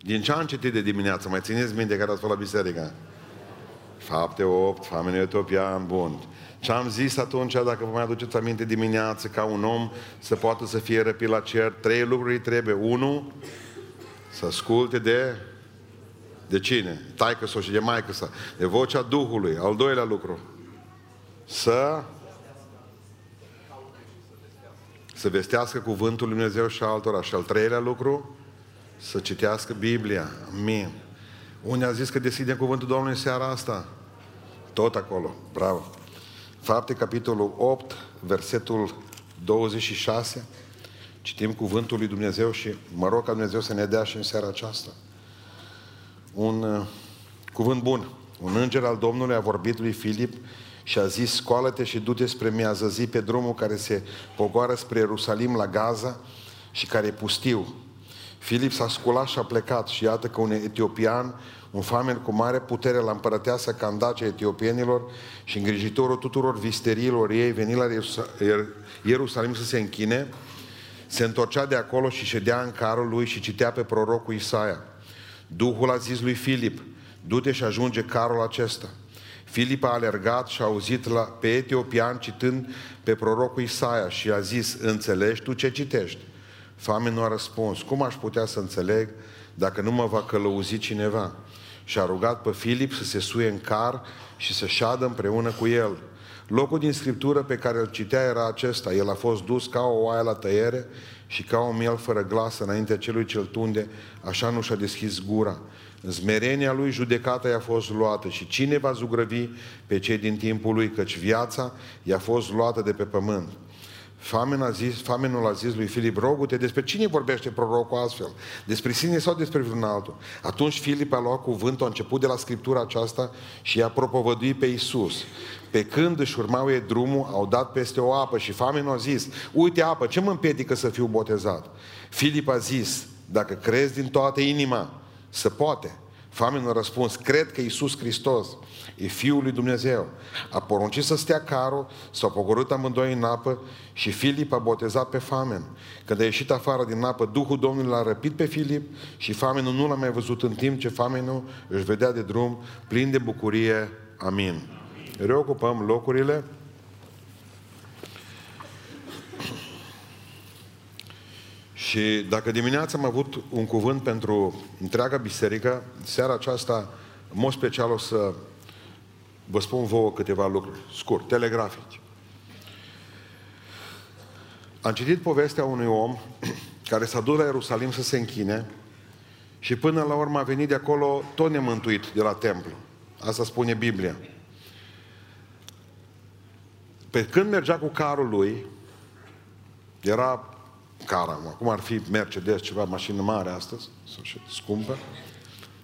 Din ce am citit de dimineață? Mai țineți minte care ați fost la biserică? Fapte 8, famenul etiopian, bun. Ce am zis atunci, dacă vă mai aduceți aminte dimineață, ca un om să poată să fie răpit la cer, trei lucruri trebuie. Unu, să asculte de de cine? Taică sau și de maică sa. De vocea Duhului. Al doilea lucru. Să să vestească cuvântul Lui Dumnezeu și altora. Și al treilea lucru, să citească Biblia. Amin. Unde a zis că deschide cuvântul Domnului în seara asta? Tot acolo. Bravo. Fapte, capitolul 8, versetul 26. Citim cuvântul lui Dumnezeu și mă rog ca Dumnezeu să ne dea și în seara aceasta. Un uh, cuvânt bun. Un înger al Domnului a vorbit lui Filip și a zis, scoală-te și du-te spre miază zi pe drumul care se pogoară spre Ierusalim la Gaza și care e pustiu. Filip s-a sculat și a plecat și iată că un etiopian, un famen cu mare putere la împărăteasa Candace etiopienilor și îngrijitorul tuturor visteriilor ei, veni la Ierusalim să se închine, se întorcea de acolo și ședea în carul lui și citea pe prorocul Isaia. Duhul a zis lui Filip, du-te și ajunge carul acesta. Filip a alergat și a auzit la, pe etiopian citând pe prorocul Isaia și a zis, înțelegi tu ce citești? Famen nu a răspuns, cum aș putea să înțeleg dacă nu mă va călăuzi cineva? Și a rugat pe Filip să se suie în car și să șadă împreună cu el. Locul din Scriptură pe care îl citea era acesta. El a fost dus ca o oaie la tăiere și ca un miel fără glas înaintea celui ce-l tunde, așa nu și-a deschis gura. În smerenia lui judecata i-a fost luată și cine va zugrăvi pe cei din timpul lui, căci viața i-a fost luată de pe pământ. Famen a zis, famenul a zis lui Filip, rogu-te, despre cine vorbește prorocul astfel? Despre sine sau despre vreun altul? Atunci Filip a luat cuvântul, a început de la Scriptura aceasta și i-a propovăduit pe Isus. Pe când își urmau ei drumul, au dat peste o apă și famenul a zis, uite apă, ce mă împiedică să fiu botezat? Filip a zis, dacă crezi din toată inima, să poate. Famenul a răspuns, cred că Iisus Hristos e Fiul lui Dumnezeu. A poruncit să stea carul, s-au pogorât amândoi în apă și Filip a botezat pe famen. Când a ieșit afară din apă, Duhul Domnului l-a răpit pe Filip și famenul nu l-a mai văzut în timp ce famenul își vedea de drum plin de bucurie. Amin. Reocupăm locurile. Și dacă dimineața am avut un cuvânt pentru întreaga biserică, seara aceasta, în mod special, o să vă spun vouă câteva lucruri, scurt, telegrafici. Am citit povestea unui om care s-a dus la Ierusalim să se închine și până la urmă a venit de acolo tot nemântuit de la templu. Asta spune Biblia. Pe când mergea cu carul lui, era cara, acum ar fi Mercedes, ceva mașină mare astăzi, scumpă,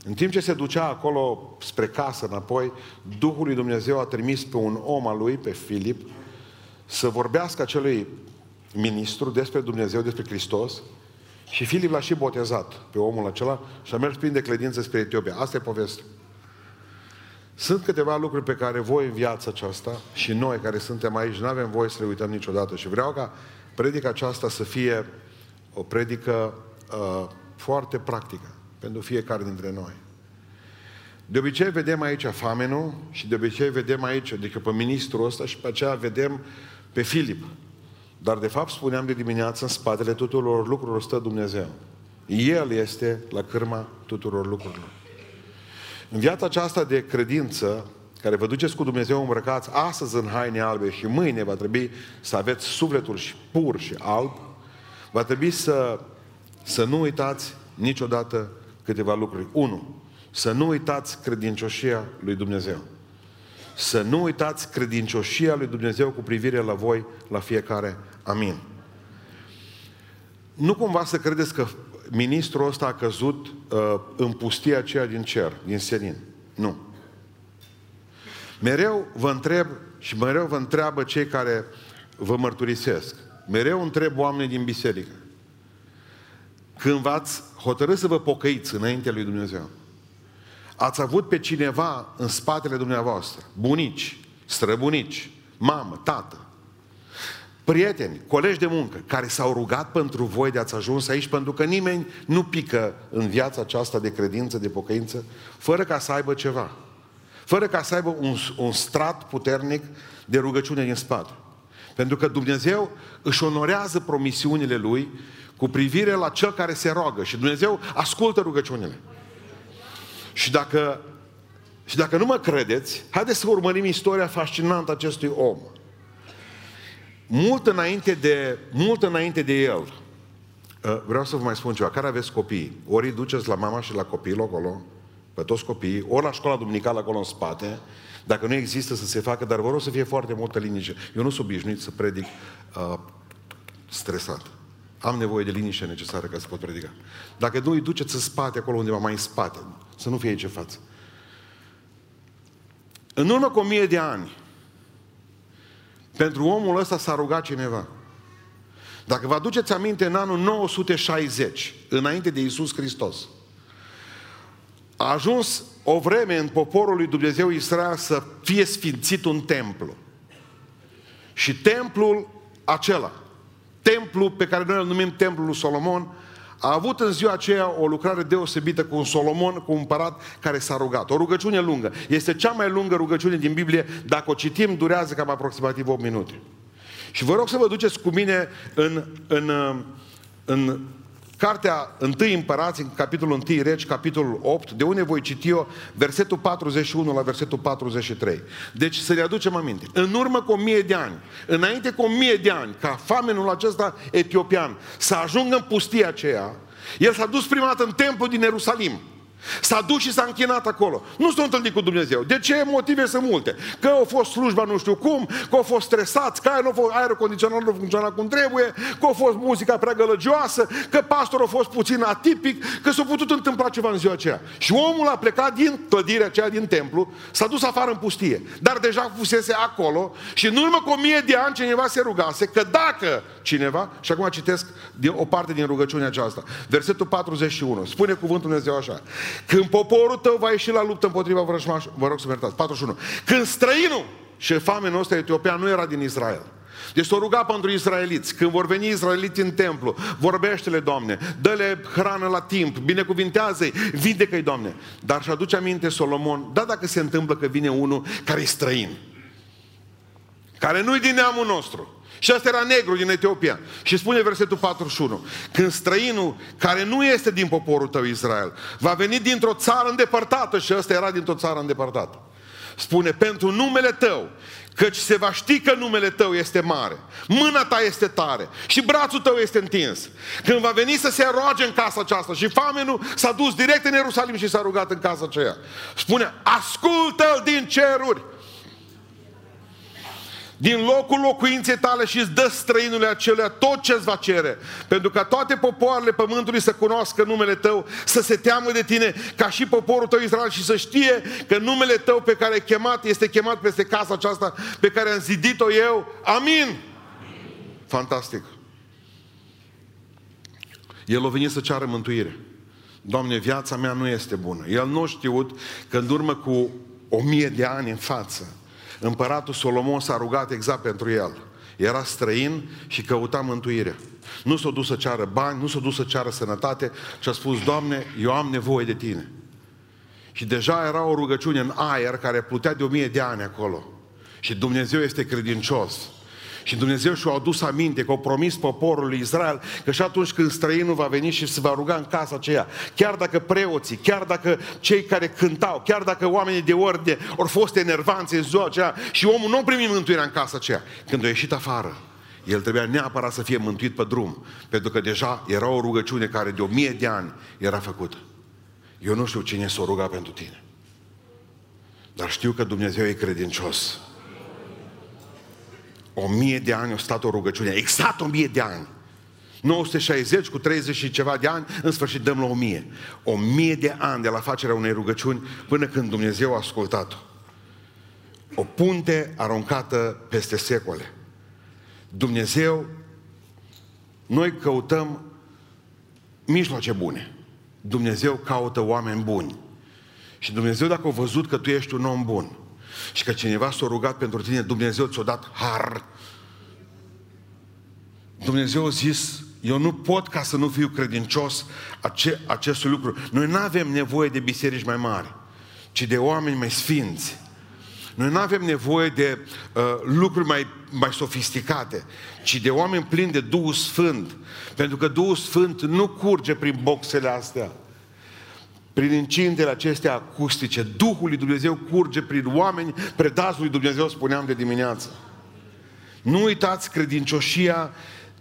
în timp ce se ducea acolo spre casă înapoi, Duhul lui Dumnezeu a trimis pe un om al lui, pe Filip, să vorbească acelui ministru despre Dumnezeu, despre Hristos și Filip l-a și botezat pe omul acela și a mers plin de credință spre Etiopia. Asta e povestea. Sunt câteva lucruri pe care voi în viața aceasta și noi care suntem aici nu avem voie să le uităm niciodată și vreau ca predica aceasta să fie o predică uh, foarte practică pentru fiecare dintre noi. De obicei vedem aici famenul și de obicei vedem aici, adică pe ministrul ăsta și pe aceea vedem pe Filip. Dar de fapt spuneam de dimineață în spatele tuturor lucrurilor stă Dumnezeu. El este la cârma tuturor lucrurilor. În viața aceasta de credință, care vă duceți cu Dumnezeu îmbrăcați astăzi în haine albe și mâine va trebui să aveți sufletul și pur și alb, va trebui să, să nu uitați niciodată câteva lucruri. Unu, să nu uitați credincioșia lui Dumnezeu. Să nu uitați credincioșia lui Dumnezeu cu privire la voi, la fiecare. Amin. Nu cumva să credeți că ministrul ăsta a căzut uh, în pustia aceea din cer, din senin. Nu. Mereu vă întreb și mereu vă întreabă cei care vă mărturisesc. Mereu întreb oamenii din biserică. Când v-ați hotărât să vă pocăiți înaintea lui Dumnezeu, ați avut pe cineva în spatele dumneavoastră, bunici, străbunici, mamă, tată, prieteni, colegi de muncă, care s-au rugat pentru voi de ați ajuns aici, pentru că nimeni nu pică în viața aceasta de credință, de pocăință, fără ca să aibă ceva. Fără ca să aibă un, un strat puternic de rugăciune din spate. Pentru că Dumnezeu își onorează promisiunile Lui cu privire la cel care se roagă. Și Dumnezeu ascultă rugăciunile. Și dacă, și dacă nu mă credeți, haideți să urmărim istoria fascinantă acestui om. Mult înainte de, mult înainte de el, uh, vreau să vă mai spun ceva, care aveți copii? Ori îi duceți la mama și la copil acolo, pe toți copiii, ori la școala duminicală acolo în spate, dacă nu există să se facă, dar vă rog să fie foarte multă liniște. Eu nu sunt obișnuit să predic uh, stresat. Am nevoie de liniște necesară ca să pot predica. Dacă nu îi duceți în spate, acolo undeva mai în spate, să nu fie aici în față. În urmă cu o mie de ani, pentru omul ăsta s-a rugat cineva. Dacă vă aduceți aminte, în anul 960, înainte de Isus Hristos, a ajuns o vreme în poporul lui Dumnezeu Israel să fie sfințit un templu. Și templul acela, templul pe care noi îl numim templul lui Solomon, a avut în ziua aceea o lucrare deosebită cu un Solomon, cu un împărat care s-a rugat. O rugăciune lungă. Este cea mai lungă rugăciune din Biblie. Dacă o citim, durează cam aproximativ 8 minute. Și vă rog să vă duceți cu mine în, în, în Cartea 1 Împărați, în capitolul 1 Regi, capitolul 8, de unde voi citi eu, versetul 41 la versetul 43. Deci să ne aducem aminte. În urmă cu o mie de ani, înainte cu o mie de ani, ca famenul acesta etiopian să ajungă în pustia aceea, el s-a dus prima dată în templu din Ierusalim. S-a dus și s-a închinat acolo. Nu s-a întâlnit cu Dumnezeu. De ce? Motive sunt multe. Că au fost slujba nu știu cum, că au fost stresați, că nu fost, aerul condiționat nu funcționa cum trebuie, că a fost muzica prea gălăgioasă, că pastorul a fost puțin atipic, că s-a putut întâmpla ceva în ziua aceea. Și omul a plecat din clădirea aceea din templu, s-a dus afară în pustie. Dar deja fusese acolo și în urmă cu o mie de ani cineva se rugase că dacă cineva, și acum citesc o parte din rugăciunea aceasta, versetul 41, spune cuvântul Dumnezeu așa, când poporul tău va ieși la luptă împotriva vrăjmașului, vă rog să mă iertați, 41. Când străinul și famenul ăsta etiopian nu era din Israel. Deci s-o ruga pentru israeliți. Când vor veni israeliți în templu, vorbește-le, Doamne, dă-le hrană la timp, binecuvintează-i, vindecă-i, Doamne. Dar și aduce aminte Solomon, da dacă se întâmplă că vine unul care e străin, care nu-i din neamul nostru, și ăsta era negru din Etiopia. Și spune versetul 41. Când străinul, care nu este din poporul tău Israel, va veni dintr-o țară îndepărtată, și ăsta era dintr-o țară îndepărtată. Spune, pentru numele tău, căci se va ști că numele tău este mare, mâna ta este tare și brațul tău este întins. Când va veni să se roage în casa aceasta și famenul s-a dus direct în Ierusalim și s-a rugat în casa aceea. Spune, ascultă-l din ceruri din locul locuinței tale și îți dă străinului acelea tot ce îți va cere. Pentru ca toate popoarele pământului să cunoască numele tău, să se teamă de tine, ca și poporul tău Israel și să știe că numele tău pe care ai chemat este chemat peste casa aceasta pe care am zidit-o eu. Amin! Amin. Fantastic! El a venit să ceară mântuire. Doamne, viața mea nu este bună. El nu a știut că în urmă cu o mie de ani în față, Împăratul Solomon s-a rugat exact pentru el. Era străin și căuta mântuirea. Nu s-a dus să ceară bani, nu s-a dus să ceară sănătate și a spus, Doamne, eu am nevoie de Tine. Și deja era o rugăciune în aer care plutea de o mie de ani acolo. Și Dumnezeu este credincios. Și Dumnezeu și-a adus aminte că a promis poporului Israel că și atunci când străinul va veni și se va ruga în casa aceea, chiar dacă preoții, chiar dacă cei care cântau, chiar dacă oamenii de ordine au fost enervanți în ziua aceea și omul nu a primit mântuirea în casa aceea, când a ieșit afară, el trebuia neapărat să fie mântuit pe drum, pentru că deja era o rugăciune care de o mie de ani era făcută. Eu nu știu cine s-o ruga pentru tine. Dar știu că Dumnezeu e credincios. O mie de ani a stat o rugăciune, exact o mie de ani. 960 cu 30 și ceva de ani, în sfârșit dăm la o mie. O mie de ani de la facerea unei rugăciuni până când Dumnezeu a ascultat-o. O punte aruncată peste secole. Dumnezeu, noi căutăm mijloace bune. Dumnezeu caută oameni buni. Și Dumnezeu dacă a văzut că tu ești un om bun, și că cineva s-a rugat pentru tine, Dumnezeu ți-a dat har. Dumnezeu a zis, eu nu pot ca să nu fiu credincios ace- acestui lucru. Noi nu avem nevoie de biserici mai mari, ci de oameni mai sfinți. Noi nu avem nevoie de uh, lucruri mai, mai sofisticate, ci de oameni plini de Duhul Sfânt. Pentru că Duhul Sfânt nu curge prin boxele astea, prin incintele acestea acustice. Duhul lui Dumnezeu curge prin oameni predați lui Dumnezeu, spuneam de dimineață. Nu uitați credincioșia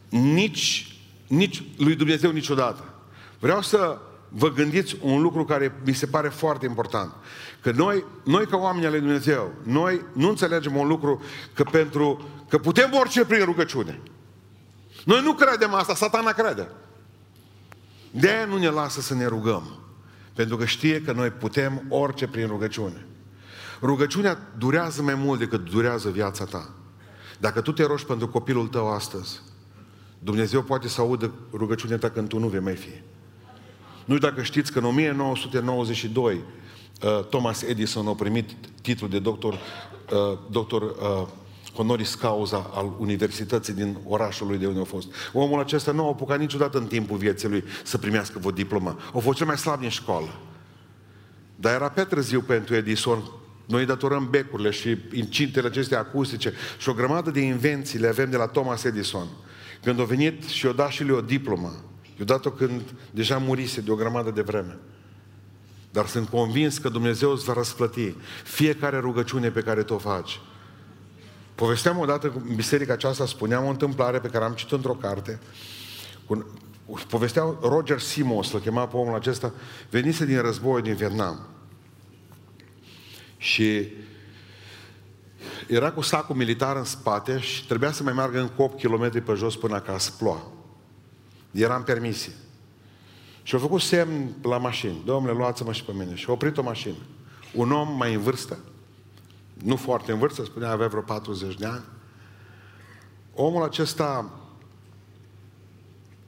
nici, nici lui Dumnezeu niciodată. Vreau să vă gândiți un lucru care mi se pare foarte important. Că noi, noi ca oameni ale Dumnezeu, noi nu înțelegem un lucru că pentru că putem orice prin rugăciune. Noi nu credem asta, satana crede. De aia nu ne lasă să ne rugăm. Pentru că știe că noi putem orice prin rugăciune. Rugăciunea durează mai mult decât durează viața ta. Dacă tu te rogi pentru copilul tău astăzi, Dumnezeu poate să audă rugăciunea ta când tu nu vei mai fi. Nu dacă știți că în 1992 uh, Thomas Edison a primit titlul de doctor, uh, doctor uh, honoris causa al universității din orașul lui de unde a fost. Omul acesta nu a apucat niciodată în timpul vieții lui să primească o diplomă. A fost cel mai slab din școală. Dar era pe târziu pentru Edison. Noi datorăm becurile și incintele acestea acustice și o grămadă de invenții le avem de la Thomas Edison. Când a venit și o dat și lui o diplomă, i-a dat-o când deja murise de o grămadă de vreme. Dar sunt convins că Dumnezeu îți va răsplăti fiecare rugăciune pe care tu o faci. Povesteam odată în biserica aceasta, spuneam o întâmplare pe care am citit într-o carte. Povesteau Roger Simos, îl chema pe omul acesta, venise din războiul din Vietnam. Și era cu sacul militar în spate și trebuia să mai meargă în 8 km pe jos până acasă, ploa. Era în permisie. Și a făcut semn la mașină. Domnule, luați-mă și pe mine. Și a oprit o mașină. Un om mai în vârstă, nu foarte în vârstă, spunea avea vreo 40 de ani. Omul acesta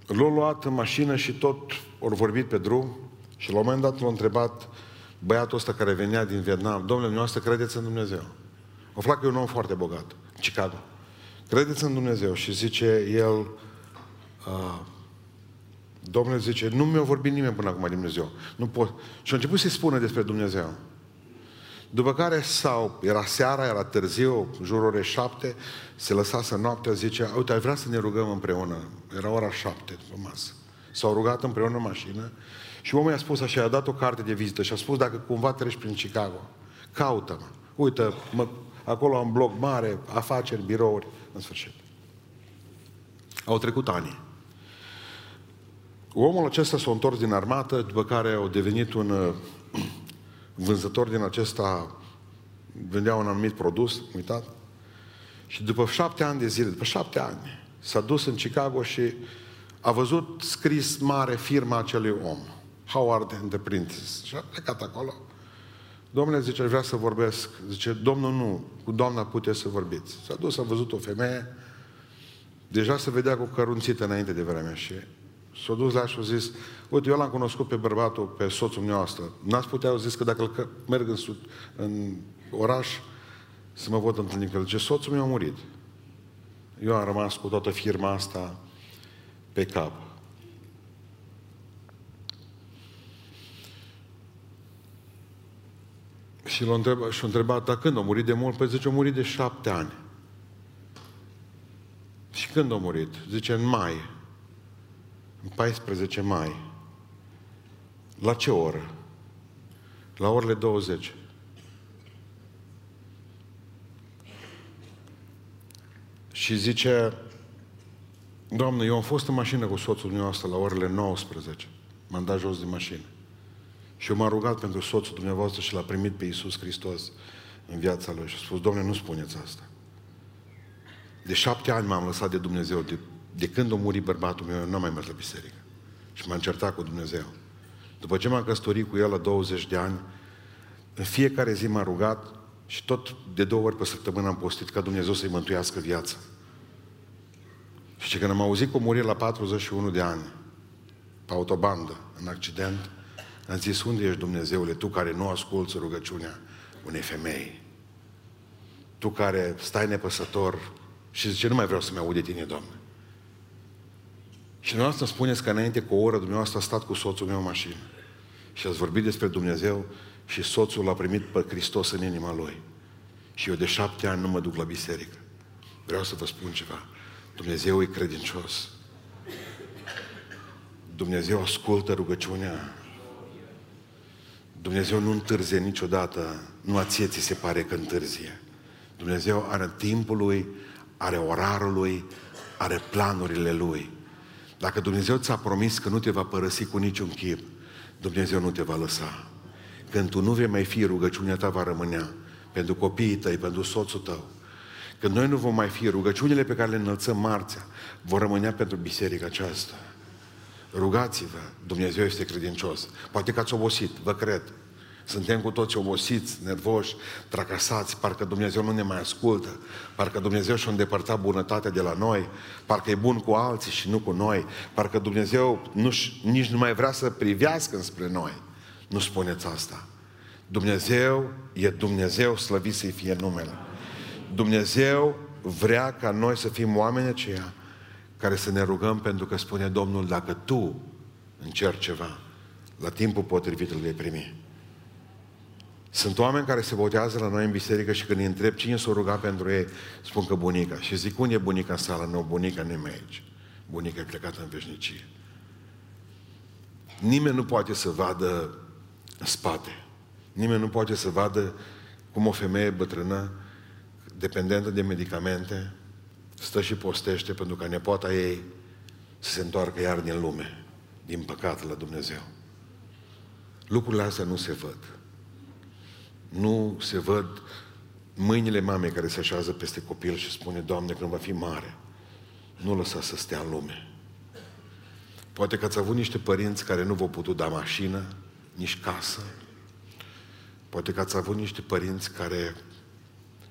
l-a luat în mașină și tot au vorbit pe drum și la un moment dat l-a întrebat băiatul ăsta care venea din Vietnam, domnule, dumneavoastră credeți în Dumnezeu? O fac că e un om foarte bogat, în Chicago. Credeți în Dumnezeu? Și zice el, uh, Domnul zice, nu mi-a vorbit nimeni până acum Dumnezeu. Nu pot. Și a început să-i spună despre Dumnezeu. După care sau era seara, era târziu, jurul ore șapte, se lăsase noaptea, zice, uite, ai vrea să ne rugăm împreună. Era ora șapte după masă. S-au rugat împreună în mașină și omul i-a spus așa, i-a dat o carte de vizită și a spus, dacă cumva treci prin Chicago, caută-mă. Uite, mă, acolo am bloc mare, afaceri, birouri, în sfârșit. Au trecut ani. Omul acesta s-a întors din armată, după care a devenit un uh, vânzător din acesta, vendea un anumit produs, uitat, și după șapte ani de zile, după șapte ani, s-a dus în Chicago și a văzut scris mare firma acelui om, Howard and the Prentice. Și a plecat acolo. Domnule, zice, vrea să vorbesc. Zice, domnul nu, cu doamna puteți să vorbiți. S-a dus, a văzut o femeie, deja se vedea cu cărunțită înainte de vreme și S-a dus la și a zis, uite, eu l-am cunoscut pe bărbatul, pe soțul noastră. N-ați putea, au zis că dacă îl merg în, sud, în oraș, să mă văd întâlnit cu el. Ce soțul meu a murit. Eu am rămas cu toată firma asta pe cap. Și l-a întrebat, și-a întrebat, dar când a murit de mult? Păi zice, a murit de șapte ani. Și când a murit? Zice, în mai în 14 mai. La ce oră? La orele 20. Și zice, Doamne, eu am fost în mașină cu soțul dumneavoastră la orele 19. M-am dat jos din mașină. Și eu m-am rugat pentru soțul dumneavoastră și l-a primit pe Iisus Hristos în viața lui. Și a spus, Doamne, nu spuneți asta. De șapte ani m-am lăsat de Dumnezeu, de de când a murit bărbatul meu, eu nu am mai mers la biserică. Și m-am certat cu Dumnezeu. După ce m-am căsătorit cu el la 20 de ani, în fiecare zi m-am rugat și tot de două ori pe săptămână am postit ca Dumnezeu să-i mântuiască viața. Și ce când am auzit că a murit la 41 de ani, pe autobandă, în accident, am zis, unde ești Dumnezeule, tu care nu asculți rugăciunea unei femei? Tu care stai nepăsător și zice, nu mai vreau să-mi aud de tine, Doamne. Și dumneavoastră spuneți că înainte cu o oră dumneavoastră a stat cu soțul meu în mașină. Și ați vorbit despre Dumnezeu și soțul l-a primit pe Hristos în inima lui. Și eu de șapte ani nu mă duc la biserică. Vreau să vă spun ceva. Dumnezeu e credincios. Dumnezeu ascultă rugăciunea. Dumnezeu nu întârzie niciodată. Nu a ție ți se pare că întârzie. Dumnezeu are timpul lui, are orarul lui, are planurile lui. Dacă Dumnezeu ți-a promis că nu te va părăsi cu niciun chip, Dumnezeu nu te va lăsa. Când tu nu vei mai fi, rugăciunea ta va rămânea pentru copiii tăi, pentru soțul tău. Când noi nu vom mai fi, rugăciunile pe care le înălțăm marțea vor rămânea pentru biserica aceasta. Rugați-vă, Dumnezeu este credincios. Poate că ați obosit, vă cred. Suntem cu toți obosiți, nervoși, tracasați, parcă Dumnezeu nu ne mai ascultă, parcă Dumnezeu și-a îndepărtat bunătatea de la noi, parcă e bun cu alții și nu cu noi, parcă Dumnezeu nu nici nu mai vrea să privească spre noi. Nu spuneți asta. Dumnezeu e Dumnezeu, slăvit să-i fie numele. Dumnezeu vrea ca noi să fim oameni aceia care să ne rugăm pentru că spune Domnul, dacă tu încerci ceva, la timpul potrivit îl vei primi. Sunt oameni care se botează la noi în biserică și când îi întreb cine s-o ruga pentru ei, spun că bunica. Și zic, unde e bunica în sală? Nu, bunica nu e aici. Bunica e plecată în veșnicie. Nimeni nu poate să vadă în spate. Nimeni nu poate să vadă cum o femeie bătrână, dependentă de medicamente, stă și postește pentru ca nepoata ei să se întoarcă iar din lume, din păcat la Dumnezeu. Lucrurile astea nu se văd. Nu se văd mâinile mamei care se așează peste copil și spune, Doamne, când va fi mare, nu lăsa să stea în lume. Poate că ați avut niște părinți care nu v-au putut da mașină, nici casă. Poate că ați avut niște părinți care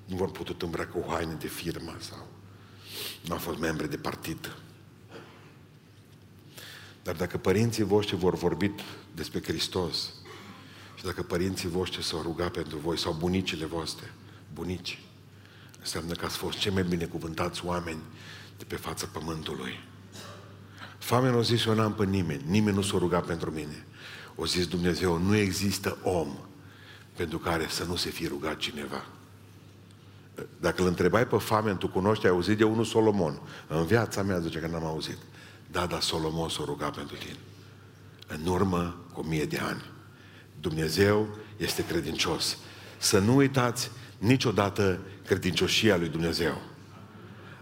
nu v-au putut îmbrăca o haine de firmă sau nu au fost membri de partid. Dar dacă părinții voștri vor vorbi despre Hristos și dacă părinții voștri s-au rugat pentru voi sau bunicile voastre, bunici, înseamnă că ați fost cei mai binecuvântați oameni de pe fața pământului. Foamea nu a zis, eu n-am pe nimeni, nimeni nu s-a rugat pentru mine. O zis Dumnezeu, nu există om pentru care să nu se fi rugat cineva. Dacă îl întrebai pe Famen, tu cunoști, ai auzit de unul Solomon. În viața mea zice că n-am auzit. Da, dar Solomon s-a rugat pentru tine. În urmă cu mie de ani. Dumnezeu este credincios. Să nu uitați niciodată credincioșia lui Dumnezeu.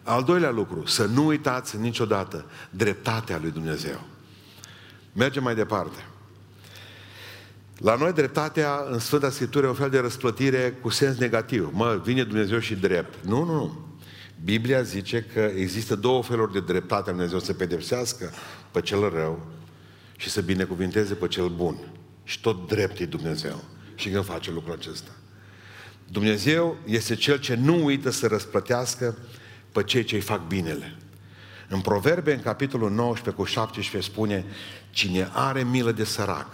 Al doilea lucru, să nu uitați niciodată dreptatea lui Dumnezeu. Mergem mai departe. La noi dreptatea în Sfânta Scriptură e un fel de răsplătire cu sens negativ. Mă, vine Dumnezeu și drept. Nu, nu, nu. Biblia zice că există două feluri de dreptate Dumnezeu să pedepsească pe cel rău și să binecuvinteze pe cel bun. Și tot drept e Dumnezeu. Și când face lucrul acesta. Dumnezeu este Cel ce nu uită să răsplătească pe cei ce îi fac binele. În Proverbe, în capitolul 19 cu 17, spune Cine are milă de sărac,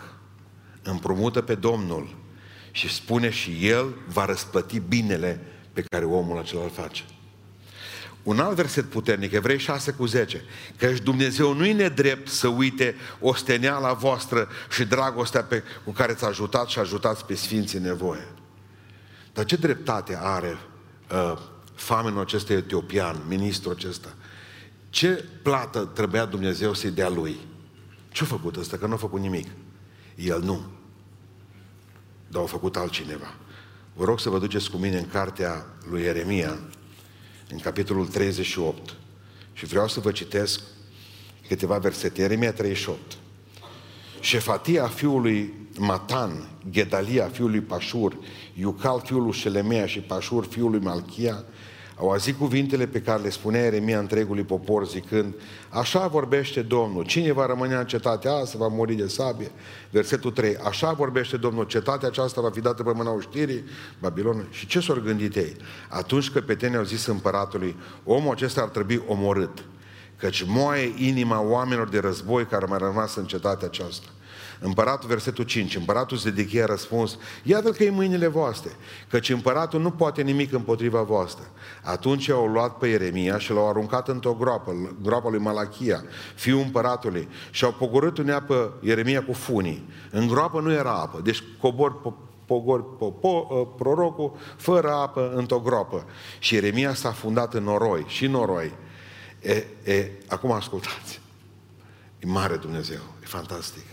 împrumută pe Domnul și spune și El va răsplăti binele pe care omul acela îl face. Un alt verset puternic, Evrei 6 cu 10, că Dumnezeu nu-i nedrept să uite osteneala voastră și dragostea pe, cu care ți-a ajutat și ajutați pe Sfinții nevoie. Dar ce dreptate are uh, famenul acesta etiopian, ministrul acesta? Ce plată trebuia Dumnezeu să-i dea lui? Ce-a făcut ăsta? Că nu a făcut nimic. El nu. Dar a făcut altcineva. Vă rog să vă duceți cu mine în cartea lui Ieremia, în capitolul 38. Și vreau să vă citesc câteva versete. Ieremia 38. Șefatia fiului Matan, Gedalia fiului Pașur, Iucal fiul lui Șelemea și Pașur fiul lui Malchia, au auzit cuvintele pe care le spunea Eremia întregului popor zicând, așa vorbește Domnul, cine va rămâne în cetatea asta va muri de sabie. Versetul 3, așa vorbește Domnul, cetatea aceasta va fi dată pe mâna oștirii Babilon. Și ce s-au gândit ei? Atunci că pe tine au zis împăratului, omul acesta ar trebui omorât, căci moaie inima oamenilor de război care mai rămas în cetatea aceasta. Împăratul, versetul 5, împăratul Zedechia a răspuns, iată că e mâinile voastre, căci împăratul nu poate nimic împotriva voastră. Atunci au luat pe Ieremia și l-au aruncat într-o groapă, groapa lui Malachia, fiul împăratului, și au pogorât un pe Ieremia cu funii. În groapă nu era apă, deci cobor pogor, po, po, ă, prorocul fără apă într-o groapă. Și Ieremia s-a fundat în noroi, și noroi. E, e, acum ascultați. E mare Dumnezeu, e fantastic.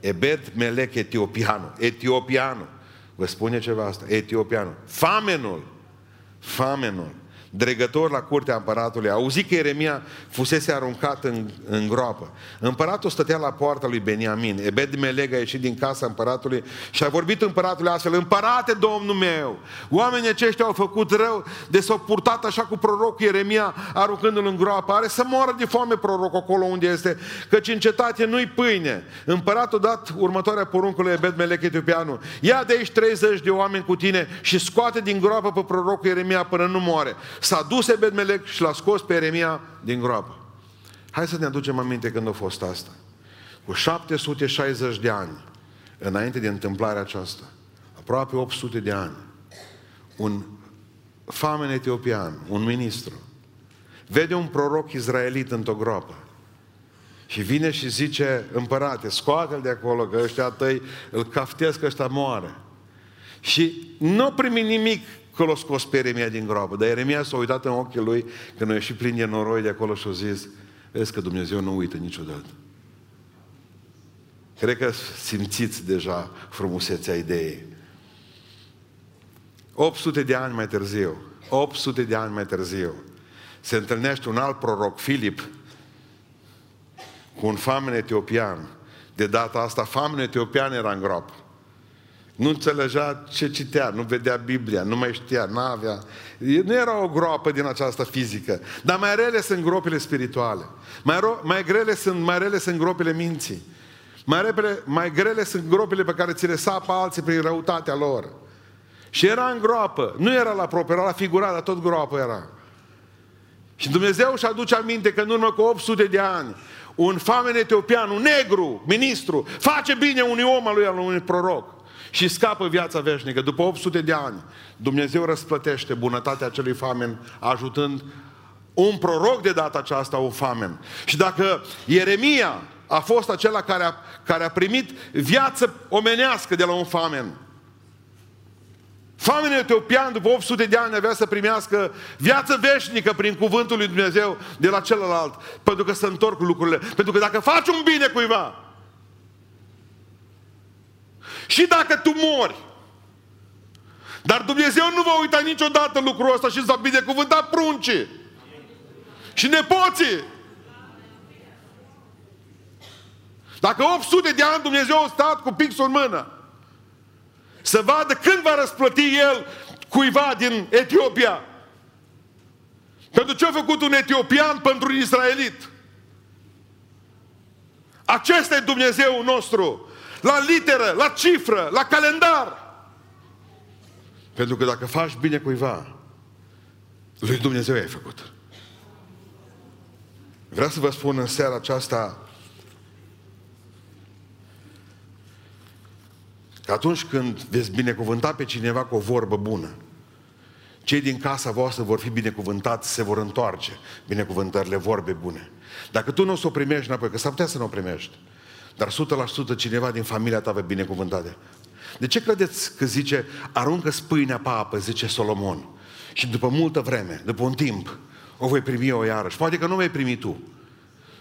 Ebed Melech Etiopianul, Etiopianul. Vă spune ceva asta? Etiopianul. Famenul. Famenul dregător la curtea împăratului, a auzit că Ieremia fusese aruncat în, în groapă. Împăratul stătea la poarta lui Beniamin. Ebed Meleg a ieșit din casa împăratului și a vorbit împăratului astfel, Împărate, domnul meu, oamenii aceștia au făcut rău de s-au purtat așa cu prorocul Ieremia aruncându-l în groapă. Are să moară de foame prorocul acolo unde este, căci în cetate nu-i pâine. Împăratul dat următoarea poruncă lui Ebed Melech Etiopianu. Ia de aici 30 de oameni cu tine și scoate din groapă pe prorocul Ieremia până nu moare. S-a dus Ebedmelec și l-a scos pe Eremia din groapă. Hai să ne aducem aminte când a fost asta. Cu 760 de ani, înainte de întâmplarea aceasta, aproape 800 de ani, un famen etiopian, un ministru, vede un proroc izraelit într-o groapă și vine și zice, împărate, scoate-l de acolo, că ăștia tăi îl caftesc, ăștia moare. Și nu primi nimic că l-a scos pe Eremia din groapă. Dar Eremia s-a uitat în ochii lui când a ieșit plin de noroi de acolo și a zis, vezi că Dumnezeu nu uită niciodată. Cred că simțiți deja frumusețea ideii. 800 de ani mai târziu, 800 de ani mai târziu, se întâlnește un alt proroc, Filip, cu un famen etiopian. De data asta, famen etiopian era în groapă. Nu înțelegea ce citea, nu vedea Biblia, nu mai știa, nu avea. Nu era o groapă din această fizică. Dar mai rele sunt gropile spirituale. Mai, ro- mai, grele sunt, mai rele sunt gropile minții. Mai, repede, mai grele sunt gropile pe care ți le sapă alții prin răutatea lor. Și era în groapă. Nu era la propriu, era la figurat, dar tot groapă era. Și Dumnezeu își aduce aminte că în urmă cu 800 de ani, un famen etiopian, un negru, ministru, face bine unui om al lui, al unui proroc și scapă viața veșnică. După 800 de ani, Dumnezeu răsplătește bunătatea acelui famen, ajutând un proroc de data aceasta, un famen. Și dacă Ieremia a fost acela care a, care a primit viață omenească de la un famen, Famenul etiopian, după 800 de ani, avea să primească viață veșnică prin cuvântul lui Dumnezeu de la celălalt, pentru că se întorc lucrurile. Pentru că dacă faci un bine cuiva, și dacă tu mori, dar Dumnezeu nu va uita niciodată lucrul ăsta și îți va binecuvânta pruncii și nepoții. Dacă 800 de ani Dumnezeu a stat cu pixul în mână să vadă când va răsplăti El cuiva din Etiopia. Pentru ce a făcut un etiopian pentru un israelit? Acesta e Dumnezeu nostru la literă, la cifră, la calendar. Pentru că dacă faci bine cuiva, lui Dumnezeu ai făcut. Vreau să vă spun în seara aceasta că atunci când veți binecuvânta pe cineva cu o vorbă bună, cei din casa voastră vor fi binecuvântați, se vor întoarce binecuvântările, vorbe bune. Dacă tu nu o să o primești înapoi, că s-ar putea să nu o primești, dar 100% cineva din familia ta va binecuvântate. De ce credeți că zice, aruncă spâinea pe apă, zice Solomon, și după multă vreme, după un timp, o voi primi eu iarăși. Poate că nu vei primi tu.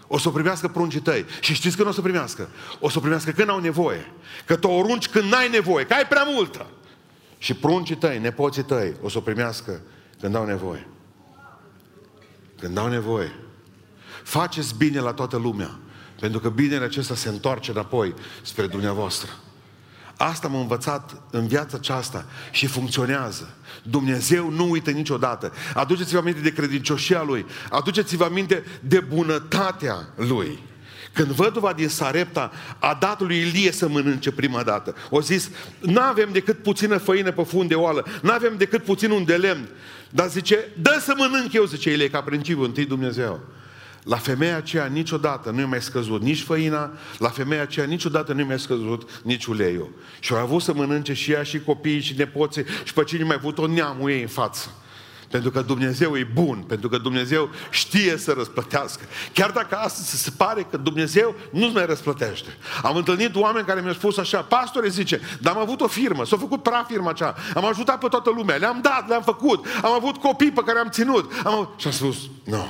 O să o primească pruncii tăi. Și știți că nu o să o primească? O să o primească când au nevoie. Că tu o arunci când n-ai nevoie, că ai prea multă. Și pruncii tăi, nepoții tăi, o să o primească când au nevoie. Când au nevoie. Faceți bine la toată lumea. Pentru că binele acesta se întoarce înapoi spre dumneavoastră. Asta m-a învățat în viața aceasta și funcționează. Dumnezeu nu uită niciodată. Aduceți-vă aminte de credincioșia Lui. Aduceți-vă aminte de bunătatea Lui. Când văduva din Sarepta a dat lui Ilie să mănânce prima dată, o zis, nu avem decât puțină făină pe fund de oală, nu avem decât puțin un de lemn, dar zice, dă să mănânc eu, zice Ilie, ca principiu, întâi Dumnezeu. La femeia aceea niciodată nu i mai scăzut nici făina, la femeia aceea niciodată nu i mai scăzut nici uleiul. Și au avut să mănânce și ea și copiii și nepoții și pe cine mai avut o neamul ei în față. Pentru că Dumnezeu e bun, pentru că Dumnezeu știe să răsplătească. Chiar dacă astăzi se pare că Dumnezeu nu-ți mai răsplătește. Am întâlnit oameni care mi-au spus așa, pastore zice, dar am avut o firmă, s-a făcut praf firma aceea, am ajutat pe toată lumea, le-am dat, le-am făcut, am avut copii pe care am ținut. Am avut... Și am spus, nu, no,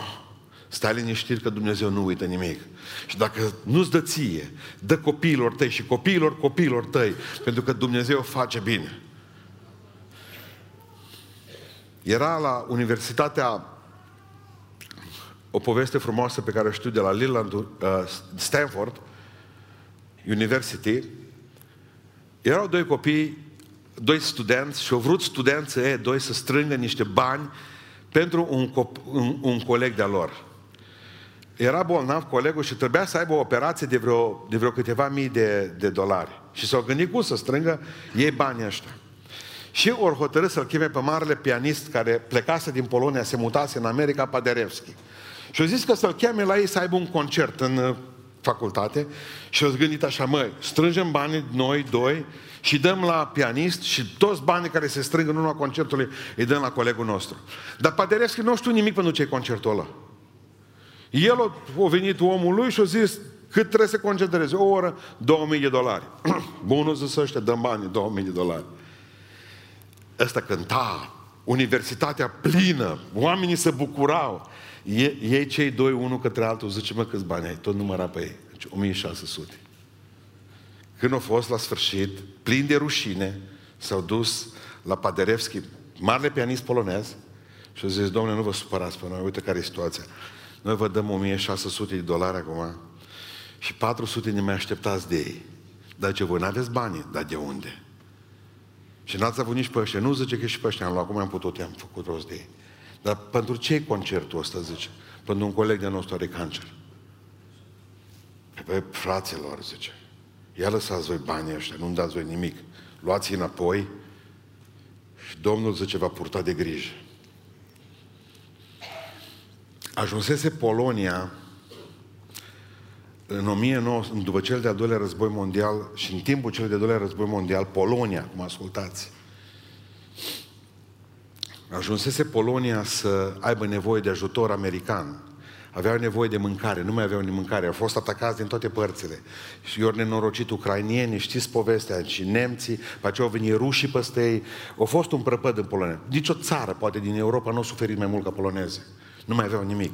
stai liniștit că Dumnezeu nu uită nimic. Și dacă nu-ți dă ție, dă copiilor tăi și copiilor copiilor tăi, pentru că Dumnezeu face bine. Era la Universitatea o poveste frumoasă pe care o știu de la Leland, uh, Stanford University. Erau doi copii, doi studenți și au vrut studenții ei doi să strângă niște bani pentru un, cop- un, un coleg de-a lor. Era bolnav colegul și trebuia să aibă o operație de vreo, de vreo câteva mii de, de dolari. Și s-au gândit cum să strângă ei banii ăștia. Și ori hotărât să-l cheme pe marele pianist care plecase din Polonia, se mutase în America, Paderewski. Și au zis că să-l cheme la ei să aibă un concert în uh, facultate și au gândit așa, măi, strângem banii noi doi și dăm la pianist și toți banii care se strâng în urma concertului îi dăm la colegul nostru. Dar Paderewski nu știu nimic pentru ce e concertul ăla. El a venit omul lui și a zis cât trebuie să concentreze? O oră, 2000 de dolari. Bunul zis ăștia, dăm bani, 2000 de dolari ăsta cânta, universitatea plină, oamenii se bucurau. Ei cei doi, unul către altul, zice, mă, câți bani ai? Tot număra pe ei. Deci 1600. Când au fost la sfârșit, plin de rușine, s-au dus la Paderewski, marele pianist polonez, și au zis, domnule, nu vă supărați pe noi, uite care e situația. Noi vă dăm 1600 de dolari acum și 400 ne mai așteptați de ei. Dar ce voi n-aveți bani, dar de unde? Și n-ați avut nici pe ăștia. Nu zice că și pe ăștia am luat, cum am putut, am făcut rost de ei. Dar pentru ce e concertul ăsta, zice? Pentru un coleg de nostru are cancer. Păi, fraților, zice, ia lăsați voi banii ăștia, nu-mi dați voi nimic. Luați-i înapoi și Domnul, zice, va purta de grijă. Ajunsese Polonia în 1900, după cel de-al doilea război mondial și în timpul cel de-al doilea război mondial, Polonia, cum ascultați, ajunsese Polonia să aibă nevoie de ajutor american. Aveau nevoie de mâncare, nu mai aveau nici mâncare, au fost atacați din toate părțile. Și i-au nenorocit ucrainieni, știți povestea, și nemții, pe aceea au venit rușii peste ei. Au fost un prăpăd în Polonia. Nici o țară, poate din Europa, nu a suferit mai mult ca poloneze. Nu mai aveau nimic.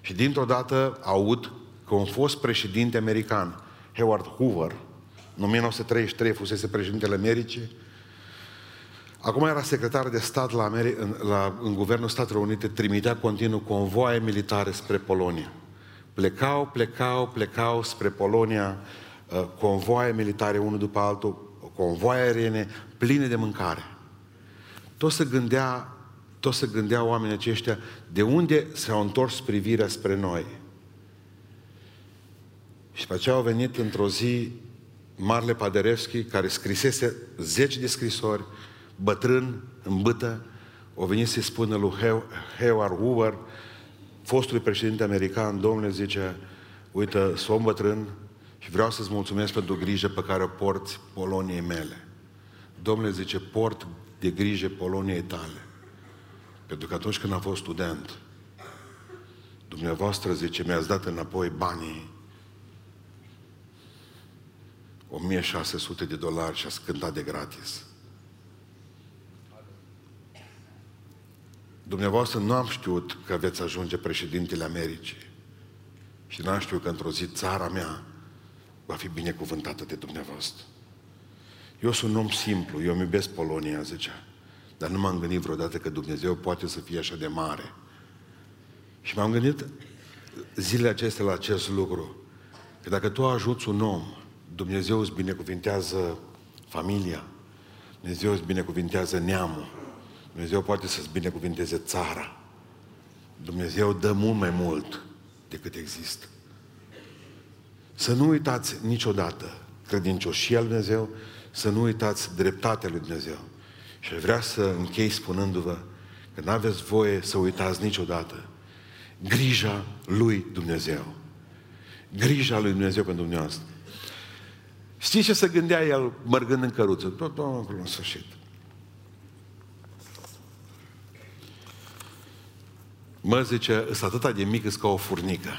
Și dintr-o dată aud că un fost președinte american, Howard Hoover, în 1933 fusese președintele Americii, acum era secretar de stat la Ameri- în, la, în Guvernul Statelor Unite, trimitea continuu convoaie militare spre Polonia. Plecau, plecau, plecau spre Polonia uh, convoaie militare unul după altul, convoaie aeriene pline de mâncare. Tot se gândea, tot se gândea oamenii aceștia de unde s-au întors privirea spre noi. Și pe aceea au venit într-o zi Marle Paderewski, care scrisese zeci de scrisori, bătrân, în bâtă, au venit să-i spună lui Howard Hoover, fostului președinte american, domnule, zice, uite, sunt bătrân și vreau să-ți mulțumesc pentru grijă pe care o porți Poloniei mele. Domnule, zice, port de grijă Poloniei tale. Pentru că atunci când am fost student, dumneavoastră, zice, mi-ați dat înapoi banii 1600 de dolari și a cântat de gratis. Dumneavoastră nu am știut că veți ajunge președintele Americii. Și n-am știut că într-o zi țara mea va fi binecuvântată de dumneavoastră. Eu sunt un om simplu, eu îmi iubesc Polonia, zicea. Dar nu m-am gândit vreodată că Dumnezeu poate să fie așa de mare. Și m-am gândit zilele acestea la acest lucru. Că dacă tu ajuți un om Dumnezeu îți binecuvintează familia, Dumnezeu îți binecuvintează neamul, Dumnezeu poate să-ți binecuvinteze țara. Dumnezeu dă mult mai mult decât există. Să nu uitați niciodată credincioșia lui Dumnezeu, să nu uitați dreptatea lui Dumnezeu. Și vrea să închei spunându-vă că nu aveți voie să uitați niciodată grija lui Dumnezeu. Grija lui Dumnezeu pentru dumneavoastră. Știți ce se gândea el mărgând în căruță? Tot, tot, în sfârșit. Mă zice, sunt atâta de mic, ca o furnică.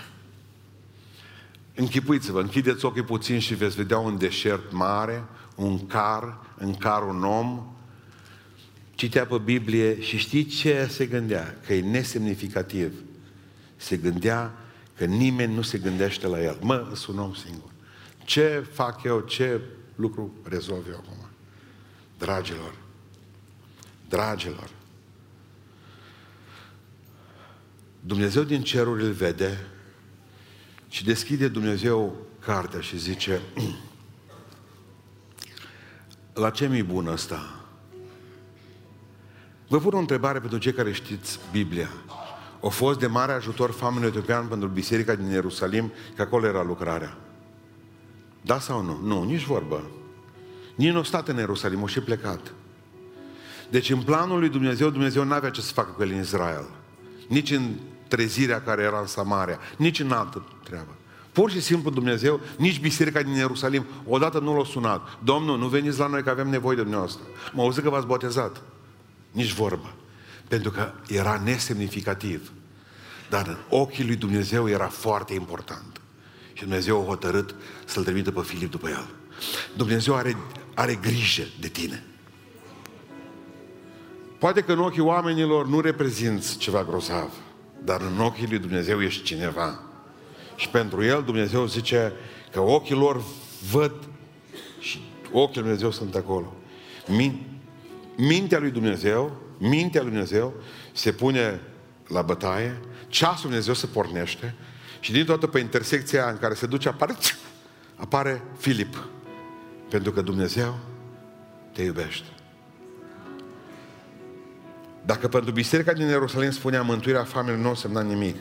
Închipuiți-vă, închideți ochii puțin și veți vedea un deșert mare, un car, în car un om, citea pe Biblie și știi ce se gândea? Că e nesemnificativ. Se gândea că nimeni nu se gândește la el. Mă, sunt un om singur. Ce fac eu, ce lucru rezolv eu acum? Dragilor, dragilor, Dumnezeu din ceruri îl vede și deschide Dumnezeu cartea și zice la ce mi-e bun ăsta? Vă pun o întrebare pentru cei care știți Biblia. A fost de mare ajutor famenul etiopian pentru biserica din Ierusalim, că acolo era lucrarea. Da sau nu? Nu, nici vorbă. Nici nu a stat în Ierusalim, a și plecat. Deci în planul lui Dumnezeu, Dumnezeu nu avea ce să facă cu el în Israel. Nici în trezirea care era în Samaria, nici în altă treabă. Pur și simplu Dumnezeu, nici biserica din Ierusalim, odată nu l-a sunat. Domnul, nu veniți la noi că avem nevoie de dumneavoastră. Mă auzit că v-ați botezat. Nici vorbă. Pentru că era nesemnificativ. Dar în ochii lui Dumnezeu era foarte important. Și Dumnezeu a hotărât să-l trimită pe Filip după el. Dumnezeu are, are grijă de tine. Poate că în ochii oamenilor nu reprezinți ceva grozav, dar în ochii lui Dumnezeu ești cineva. Și pentru el Dumnezeu zice că ochii lor văd și ochii lui Dumnezeu sunt acolo. Min- mintea lui Dumnezeu, mintea lui Dumnezeu se pune la bătaie, ceasul lui Dumnezeu se pornește și din toată pe intersecția în care se duce apare, apare Filip. Pentru că Dumnezeu te iubește. Dacă pentru biserica din Ierusalim spunea mântuirea familiei nu însemna nimic,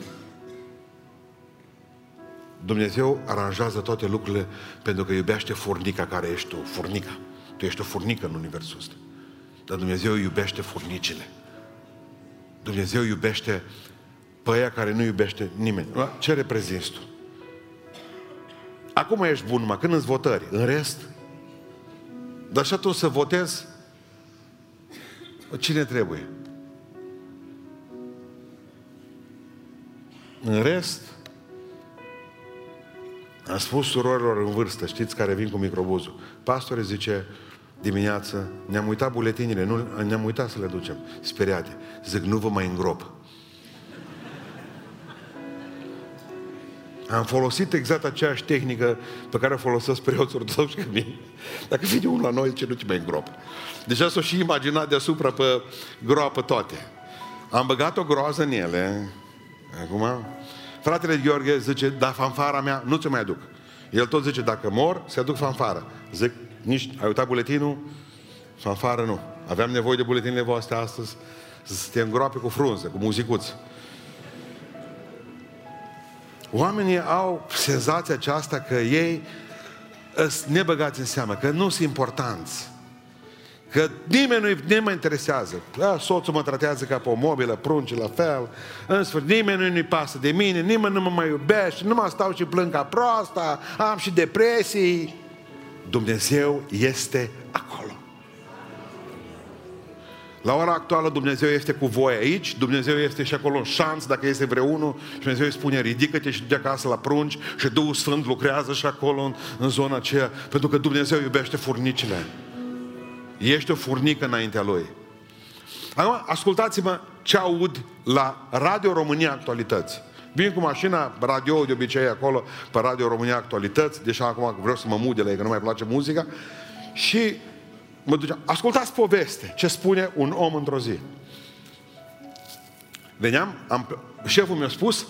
Dumnezeu aranjează toate lucrurile pentru că iubește furnica care ești tu, furnica. Tu ești o furnică în universul ăsta. Dar Dumnezeu iubește furnicile. Dumnezeu iubește pe aia care nu iubește nimeni. Ce reprezinți tu? Acum ești bun, numai când îți votări. În rest, dar și tu să votezi cine trebuie. În rest, am spus surorilor în vârstă, știți, care vin cu microbuzul. Pastore zice, dimineață, ne-am uitat buletinile, nu, ne-am uitat să le ducem, speriate. Zic, nu vă mai îngrop. Am folosit exact aceeași tehnică pe care o folosesc preoți ortodoxi că mine. Dacă vine unul la noi, ce nu te mai îngrop. Deja s-o și imaginat deasupra pe groapă toate. Am băgat o groază în ele. Acum, fratele Gheorghe zice, da, fanfara mea nu ți mai aduc. El tot zice, dacă mor, se aduc fanfara. Zic, nici, ai uitat buletinul? Fanfară nu. Aveam nevoie de buletinile voastre astăzi să te îngroape cu frunze, cu muzicuți. Oamenii au senzația aceasta că ei sunt nebăgați în seamă, că nu sunt importanți. Că nimeni nu nimeni mă interesează. Da, soțul mă tratează ca pe o mobilă, prunci la fel. În sfârșit, nimeni nu-i pasă de mine, nimeni nu mă mai iubește, nu mă stau și plâng ca proasta, am și depresii. Dumnezeu este acolo. La ora actuală Dumnezeu este cu voi aici, Dumnezeu este și acolo în șanț, dacă este vreunul, și Dumnezeu îi spune, ridică-te și du acasă la prunci și Duhul Sfânt lucrează și acolo în, în zona aceea, pentru că Dumnezeu iubește furnicile. Ești o furnică înaintea Lui. Acum, ascultați-mă ce aud la Radio România Actualități. Vin cu mașina, radio de obicei acolo, pe Radio România Actualități, deși acum vreau să mă mut de la ei, că nu mai place muzica, și mă duceam, ascultați poveste, ce spune un om într-o zi. Veneam, am, șeful mi-a spus,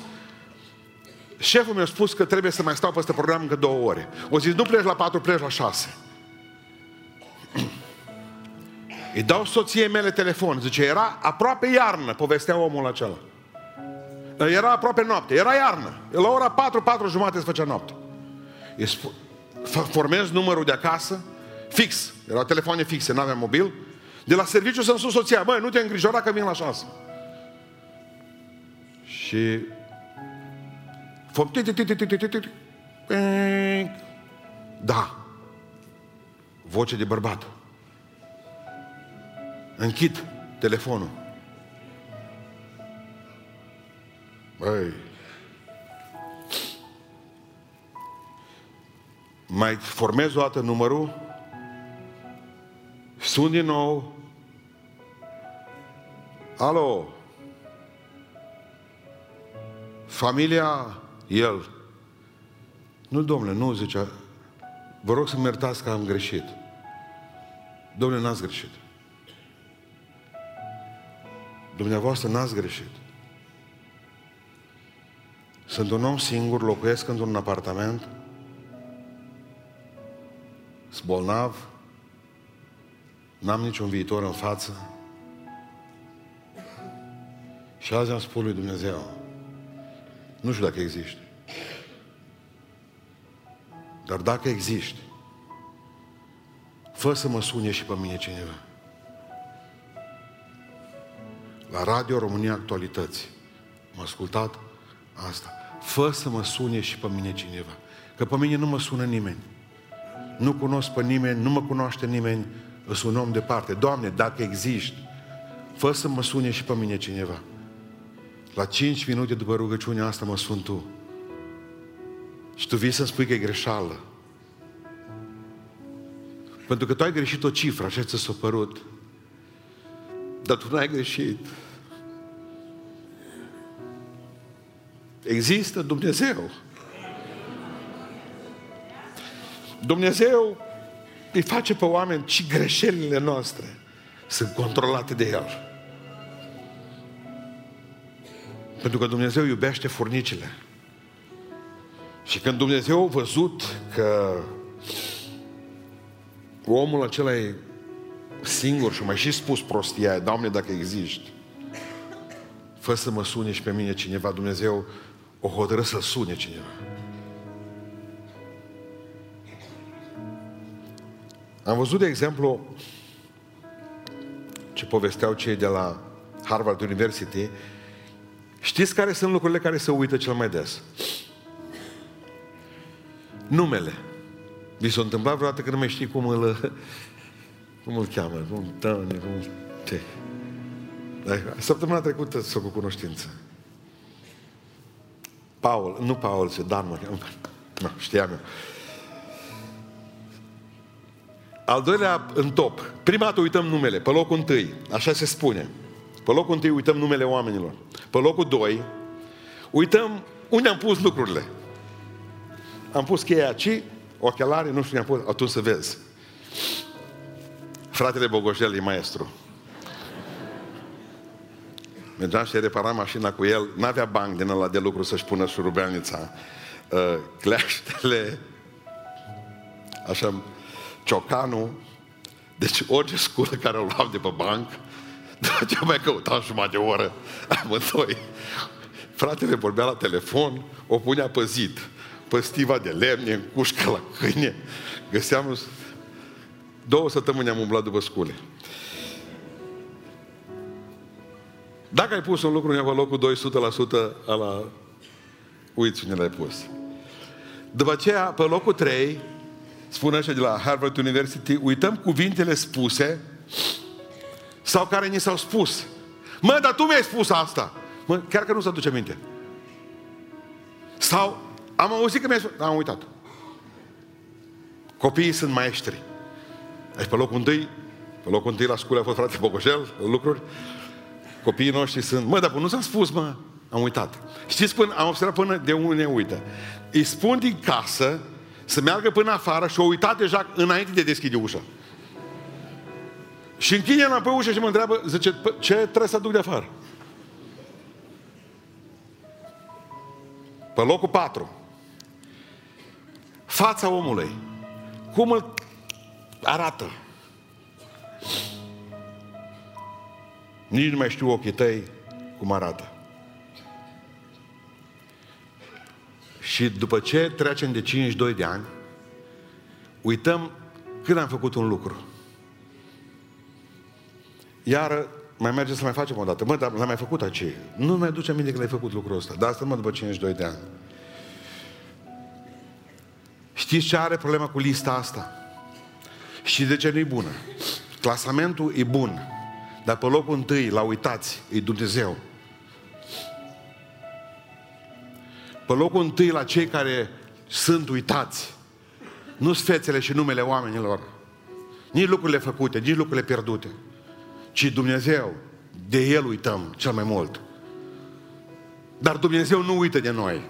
șeful mi-a spus că trebuie să mai stau pe ăsta program încă două ore. O zis, nu pleci la patru, pleci la șase. Îi dau soției mele telefon, zice, era aproape iarnă, povestea omul acela. Era aproape noapte, era iarnă. La ora 4, 4 jumate se făcea noapte. Formez numărul de acasă, fix, erau telefoane fixe, nu aveam mobil. De la serviciu să-mi sun soția, băi, nu te îngrijora că vin la șansă. Și... Da. Voce de bărbat. Închid telefonul. Băi. Mai formez o dată numărul, sun din nou, alo, familia, el, nu, domnule, nu zicea, vă rog să-mi iertați că am greșit. Domnule, n-ați greșit. Dumneavoastră n-ați greșit. Sunt un om singur, locuiesc într-un apartament, sunt bolnav, n-am niciun viitor în față. Și azi am spus lui Dumnezeu, nu știu dacă există. Dar dacă există, fă să mă sune și pe mine cineva. La Radio România Actualități. M-a ascultat asta. Fă să mă sune și pe mine cineva. Că pe mine nu mă sună nimeni. Nu cunosc pe nimeni, nu mă cunoaște nimeni, sunt un om departe. Doamne, dacă există, fă să mă sune și pe mine cineva. La 5 minute după rugăciunea asta mă sun tu. Și tu vii să-mi spui că e greșeală. Pentru că tu ai greșit o cifră, așa ți s-a părut. Dar tu n-ai greșit. Există Dumnezeu. Dumnezeu îi face pe oameni și greșelile noastre sunt controlate de El. Pentru că Dumnezeu iubește furnicile. Și când Dumnezeu a văzut că omul acela e singur și mai și spus prostia aia, Doamne, dacă existi, fă să mă sune și pe mine cineva, Dumnezeu o hotără să sune cineva. Am văzut, de exemplu, ce povesteau cei de la Harvard University. Știți care sunt lucrurile care se uită cel mai des? Numele. Vi s-a întâmplat vreodată că nu mai știi cum îl, cum îl cheamă, cum Tony, cum... Ce? Săptămâna trecută s-a cu cunoștință. Paul, nu Paul, ce Dan mă cheamă. Nu, știam eu. Al doilea în top. Prima dată uităm numele, pe locul întâi. Așa se spune. Pe locul întâi uităm numele oamenilor. Pe locul doi, uităm unde am pus lucrurile. Am pus cheia aici, ochelari, nu știu unde am pus, atunci să vezi. Fratele Bogoșel e maestru. Mergeam și repara mașina cu el, n-avea bani din ăla de lucru să-și pună șurubelnița. Uh, cleaștele, așa, ciocanul, deci orice sculă care o luam de pe banc, după ce mai căutam jumătate de oră, amândoi. Fratele vorbea la telefon, o punea păzit, păstiva de lemne, în cușcă la câine. Găseam două săptămâni am umblat după scule. Dacă ai pus un lucru undeva locul 200% ala uiți unde l-ai pus. După aceea, pe locul 3, spune așa de la Harvard University, uităm cuvintele spuse sau care ni s-au spus. Mă, dar tu mi-ai spus asta. Mă, chiar că nu se aduce minte. Sau am auzit că mi-ai spus, am uitat. Copiii sunt maestri. Deci pe locul întâi, pe locul întâi la școală a fost frate Bogoșel, lucruri. Copiii noștri sunt, mă, dar nu s-a spus, mă, am uitat. Știți, până, am observat până de unde ne uită. Îi spun din casă să meargă până afară și o uitat deja înainte de deschide ușa. Și închine înapoi ușa și mă întreabă, zice, ce trebuie să aduc de afară? Pe locul 4. Fața omului. Cum îl arată? Nici nu mai știu ochii tăi cum arată. Și după ce trecem de 52 de ani, uităm când am făcut un lucru. Iar mai merge să mai facem o dată. Mă, dar l-am mai făcut aceea. Nu mai aduce aminte că l-ai făcut lucrul ăsta. Dar asta mă după 52 de ani. Știți ce are problema cu lista asta? Și de ce nu e bună? Clasamentul e bun, dar pe locul întâi, la uitați, e Dumnezeu. Pe locul întâi la cei care sunt uitați, nu fețele și numele oamenilor, nici lucrurile făcute, nici lucrurile pierdute, ci Dumnezeu, de El uităm cel mai mult. Dar Dumnezeu nu uită de noi.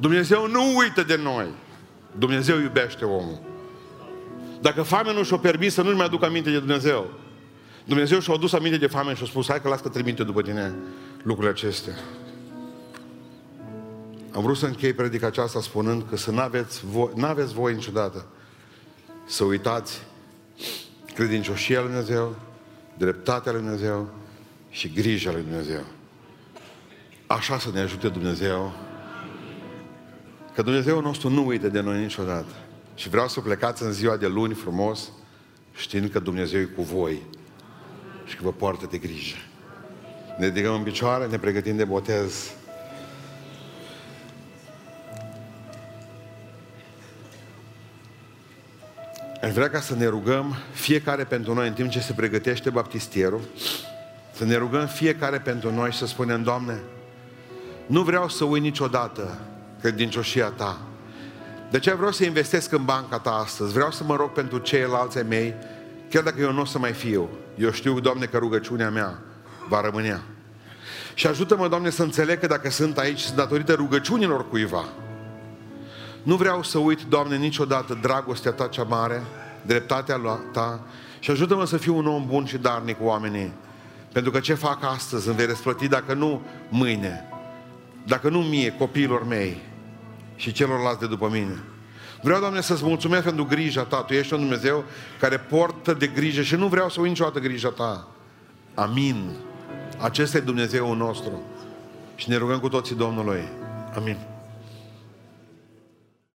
Dumnezeu nu uită de noi. Dumnezeu iubește omul. Dacă foamea nu și-o permis să nu-și mai aduc aminte de Dumnezeu, Dumnezeu și-a adus aminte de foame și a spus, hai că las că trimite după tine lucrurile acestea. Am vrut să închei predica aceasta spunând că să n-aveți voi, n-aveți voi niciodată să uitați credincioșia lui Dumnezeu, dreptatea lui Dumnezeu și grija lui Dumnezeu. Așa să ne ajute Dumnezeu. Că Dumnezeu nostru nu uită de noi niciodată. Și vreau să plecați în ziua de luni frumos, știind că Dumnezeu e cu voi și că vă poartă de grijă. Ne ridicăm în picioare, ne pregătim de botez. Aș vrea ca să ne rugăm fiecare pentru noi în timp ce se pregătește baptistierul, să ne rugăm fiecare pentru noi și să spunem, Doamne, nu vreau să uit niciodată credincioșia Ta. De ce vreau să investesc în banca Ta astăzi? Vreau să mă rog pentru ceilalți ai mei, chiar dacă eu nu o să mai fiu. Eu știu, Doamne, că rugăciunea mea va rămânea. Și ajută-mă, Doamne, să înțeleg că dacă sunt aici, datorită rugăciunilor cuiva. Nu vreau să uit, Doamne, niciodată dragostea Ta cea mare, dreptatea Ta și ajută-mă să fiu un om bun și darnic cu oamenii. Pentru că ce fac astăzi îmi vei răsplăti dacă nu mâine, dacă nu mie, copiilor mei și celorlalți de după mine. Vreau, Doamne, să-ți mulțumesc pentru grija Ta. Tu ești un Dumnezeu care portă de grijă și nu vreau să uit niciodată grija Ta. Amin. Acesta e Dumnezeul nostru. Și ne rugăm cu toții Domnului. Amin.